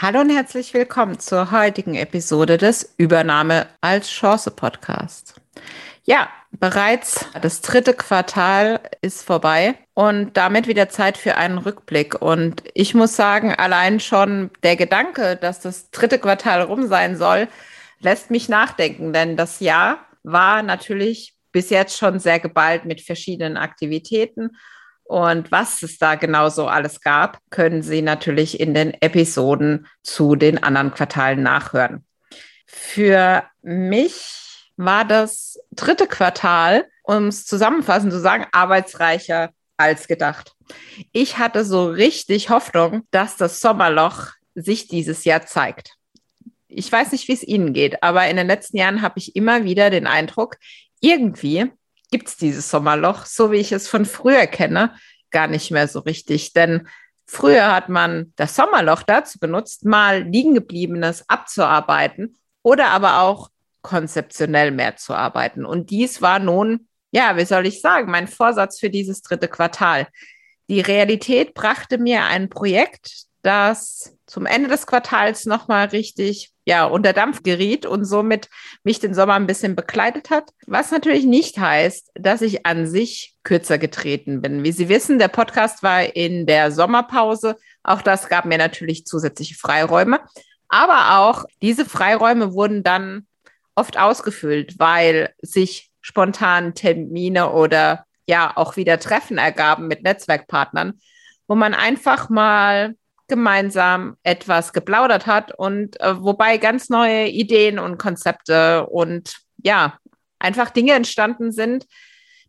Hallo und herzlich willkommen zur heutigen Episode des Übernahme als Chance Podcast. Ja, bereits das dritte Quartal ist vorbei und damit wieder Zeit für einen Rückblick. Und ich muss sagen, allein schon der Gedanke, dass das dritte Quartal rum sein soll, lässt mich nachdenken, denn das Jahr war natürlich bis jetzt schon sehr geballt mit verschiedenen Aktivitäten und was es da genau so alles gab, können Sie natürlich in den Episoden zu den anderen Quartalen nachhören. Für mich war das dritte Quartal, um es zusammenfassend zu sagen, arbeitsreicher als gedacht. Ich hatte so richtig Hoffnung, dass das Sommerloch sich dieses Jahr zeigt. Ich weiß nicht, wie es Ihnen geht, aber in den letzten Jahren habe ich immer wieder den Eindruck, irgendwie gibt es dieses Sommerloch, so wie ich es von früher kenne, gar nicht mehr so richtig. Denn früher hat man das Sommerloch dazu benutzt, mal liegengebliebenes abzuarbeiten oder aber auch konzeptionell mehr zu arbeiten. Und dies war nun, ja, wie soll ich sagen, mein Vorsatz für dieses dritte Quartal. Die Realität brachte mir ein Projekt, das zum Ende des Quartals nochmal richtig ja, unter Dampf geriet und somit mich den Sommer ein bisschen begleitet hat. Was natürlich nicht heißt, dass ich an sich kürzer getreten bin. Wie Sie wissen, der Podcast war in der Sommerpause. Auch das gab mir natürlich zusätzliche Freiräume. Aber auch diese Freiräume wurden dann oft ausgefüllt, weil sich spontan Termine oder ja auch wieder Treffen ergaben mit Netzwerkpartnern, wo man einfach mal gemeinsam etwas geplaudert hat und äh, wobei ganz neue Ideen und Konzepte und ja, einfach Dinge entstanden sind,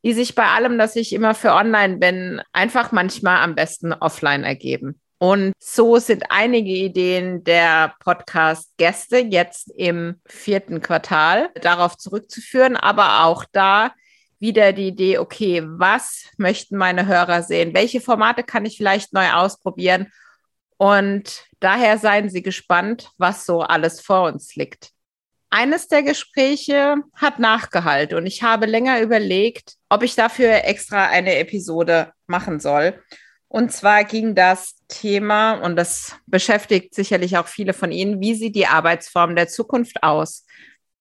die sich bei allem, dass ich immer für online bin, einfach manchmal am besten offline ergeben. Und so sind einige Ideen der Podcast-Gäste jetzt im vierten Quartal darauf zurückzuführen, aber auch da wieder die Idee, okay, was möchten meine Hörer sehen? Welche Formate kann ich vielleicht neu ausprobieren? Und daher seien Sie gespannt, was so alles vor uns liegt. Eines der Gespräche hat Nachgehalt und ich habe länger überlegt, ob ich dafür extra eine Episode machen soll. Und zwar ging das Thema, und das beschäftigt sicherlich auch viele von Ihnen, wie sieht die Arbeitsform der Zukunft aus?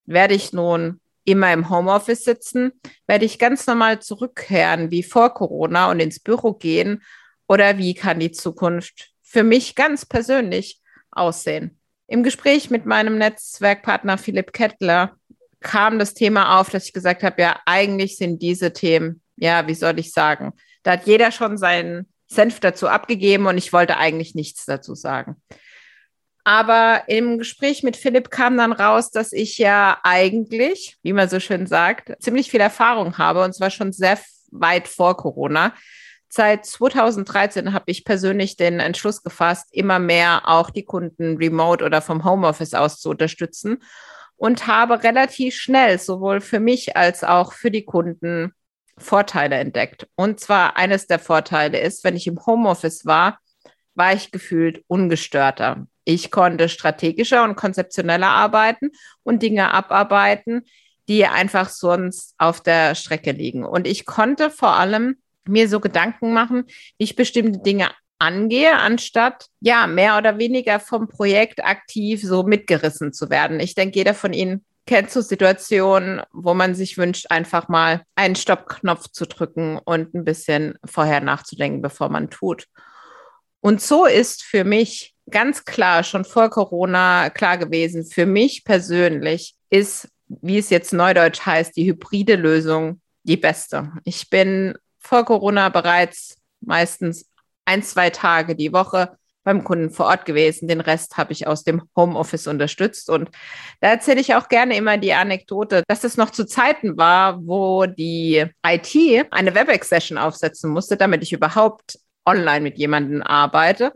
Werde ich nun immer im Homeoffice sitzen? Werde ich ganz normal zurückkehren wie vor Corona und ins Büro gehen? Oder wie kann die Zukunft für mich ganz persönlich aussehen. Im Gespräch mit meinem Netzwerkpartner Philipp Kettler kam das Thema auf, dass ich gesagt habe, ja, eigentlich sind diese Themen, ja, wie soll ich sagen, da hat jeder schon seinen Senf dazu abgegeben und ich wollte eigentlich nichts dazu sagen. Aber im Gespräch mit Philipp kam dann raus, dass ich ja eigentlich, wie man so schön sagt, ziemlich viel Erfahrung habe und zwar schon sehr weit vor Corona Seit 2013 habe ich persönlich den Entschluss gefasst, immer mehr auch die Kunden remote oder vom Homeoffice aus zu unterstützen und habe relativ schnell sowohl für mich als auch für die Kunden Vorteile entdeckt. Und zwar eines der Vorteile ist, wenn ich im Homeoffice war, war ich gefühlt ungestörter. Ich konnte strategischer und konzeptioneller arbeiten und Dinge abarbeiten, die einfach sonst auf der Strecke liegen. Und ich konnte vor allem mir so Gedanken machen, wie ich bestimmte Dinge angehe, anstatt ja mehr oder weniger vom Projekt aktiv so mitgerissen zu werden. Ich denke, jeder von Ihnen kennt so Situationen, wo man sich wünscht, einfach mal einen Stoppknopf zu drücken und ein bisschen vorher nachzudenken, bevor man tut. Und so ist für mich ganz klar schon vor Corona klar gewesen, für mich persönlich ist, wie es jetzt neudeutsch heißt, die hybride Lösung die beste. Ich bin vor Corona bereits meistens ein, zwei Tage die Woche beim Kunden vor Ort gewesen. Den Rest habe ich aus dem Homeoffice unterstützt. Und da erzähle ich auch gerne immer die Anekdote, dass es noch zu Zeiten war, wo die IT eine WebEx-Session aufsetzen musste, damit ich überhaupt online mit jemandem arbeite.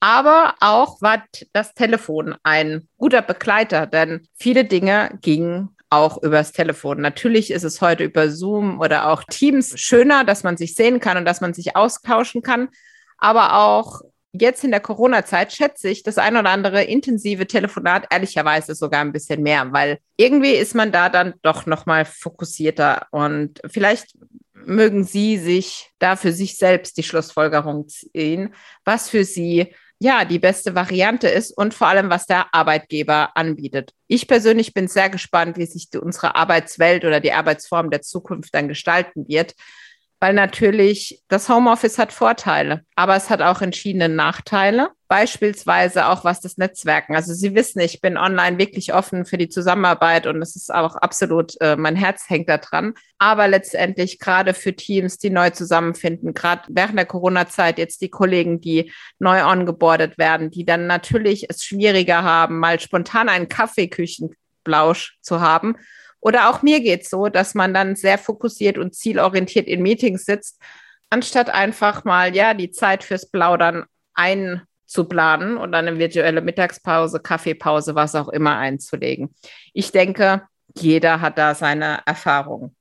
Aber auch war das Telefon ein guter Begleiter, denn viele Dinge gingen auch übers Telefon. Natürlich ist es heute über Zoom oder auch Teams schöner, dass man sich sehen kann und dass man sich austauschen kann. Aber auch jetzt in der Corona-Zeit schätze ich das ein oder andere intensive Telefonat ehrlicherweise sogar ein bisschen mehr, weil irgendwie ist man da dann doch noch mal fokussierter und vielleicht mögen Sie sich da für sich selbst die Schlussfolgerung ziehen, was für Sie ja die beste Variante ist und vor allem, was der Arbeitgeber anbietet. Ich persönlich bin sehr gespannt, wie sich die, unsere Arbeitswelt oder die Arbeitsform der Zukunft dann gestalten wird weil natürlich das Homeoffice hat Vorteile, aber es hat auch entschiedene Nachteile, beispielsweise auch was das Netzwerken. Also Sie wissen, ich bin online wirklich offen für die Zusammenarbeit und es ist auch absolut, äh, mein Herz hängt da dran. Aber letztendlich gerade für Teams, die neu zusammenfinden, gerade während der Corona-Zeit jetzt die Kollegen, die neu ongeboardet werden, die dann natürlich es schwieriger haben, mal spontan einen Kaffeeküchenblausch zu haben oder auch mir geht es so, dass man dann sehr fokussiert und zielorientiert in Meetings sitzt, anstatt einfach mal ja die Zeit fürs Plaudern einzuplanen und dann eine virtuelle Mittagspause, Kaffeepause, was auch immer einzulegen. Ich denke, jeder hat da seine Erfahrung.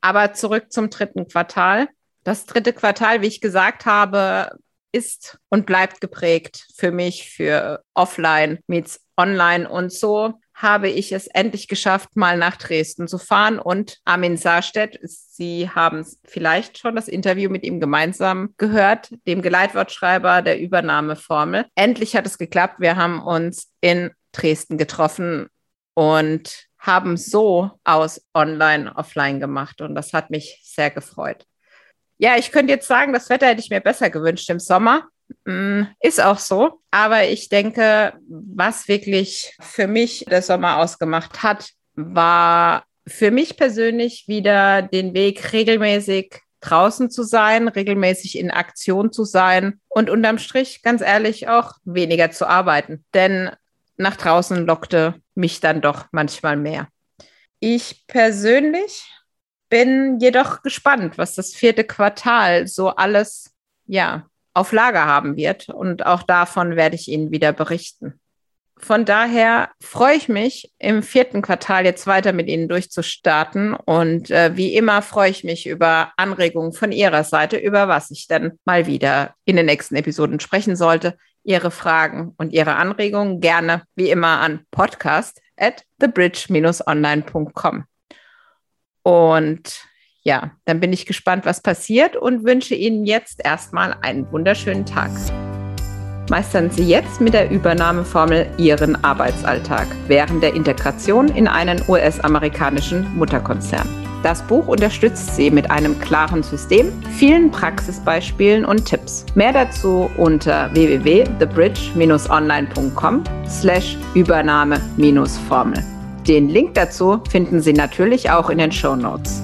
Aber zurück zum dritten Quartal. Das dritte Quartal, wie ich gesagt habe, ist und bleibt geprägt für mich für Offline meets Online und so habe ich es endlich geschafft, mal nach Dresden zu fahren. Und Armin Saarstedt, Sie haben vielleicht schon das Interview mit ihm gemeinsam gehört, dem Geleitwortschreiber der Übernahmeformel. Endlich hat es geklappt. Wir haben uns in Dresden getroffen und haben so aus Online, Offline gemacht. Und das hat mich sehr gefreut. Ja, ich könnte jetzt sagen, das Wetter hätte ich mir besser gewünscht im Sommer. Mm, ist auch so. Aber ich denke, was wirklich für mich der Sommer ausgemacht hat, war für mich persönlich wieder den Weg regelmäßig draußen zu sein, regelmäßig in Aktion zu sein und unterm Strich, ganz ehrlich, auch weniger zu arbeiten. Denn nach draußen lockte mich dann doch manchmal mehr. Ich persönlich bin jedoch gespannt, was das vierte Quartal so alles ja, auf Lager haben wird. Und auch davon werde ich Ihnen wieder berichten. Von daher freue ich mich, im vierten Quartal jetzt weiter mit Ihnen durchzustarten. Und äh, wie immer freue ich mich über Anregungen von Ihrer Seite, über was ich denn mal wieder in den nächsten Episoden sprechen sollte. Ihre Fragen und Ihre Anregungen gerne wie immer an podcast at thebridge-online.com. Und ja, dann bin ich gespannt, was passiert und wünsche Ihnen jetzt erstmal einen wunderschönen Tag. Meistern Sie jetzt mit der Übernahmeformel Ihren Arbeitsalltag während der Integration in einen US-amerikanischen Mutterkonzern. Das Buch unterstützt Sie mit einem klaren System, vielen Praxisbeispielen und Tipps. Mehr dazu unter www.thebridge-online.com slash Übernahme-Formel. Den Link dazu finden Sie natürlich auch in den Show Notes.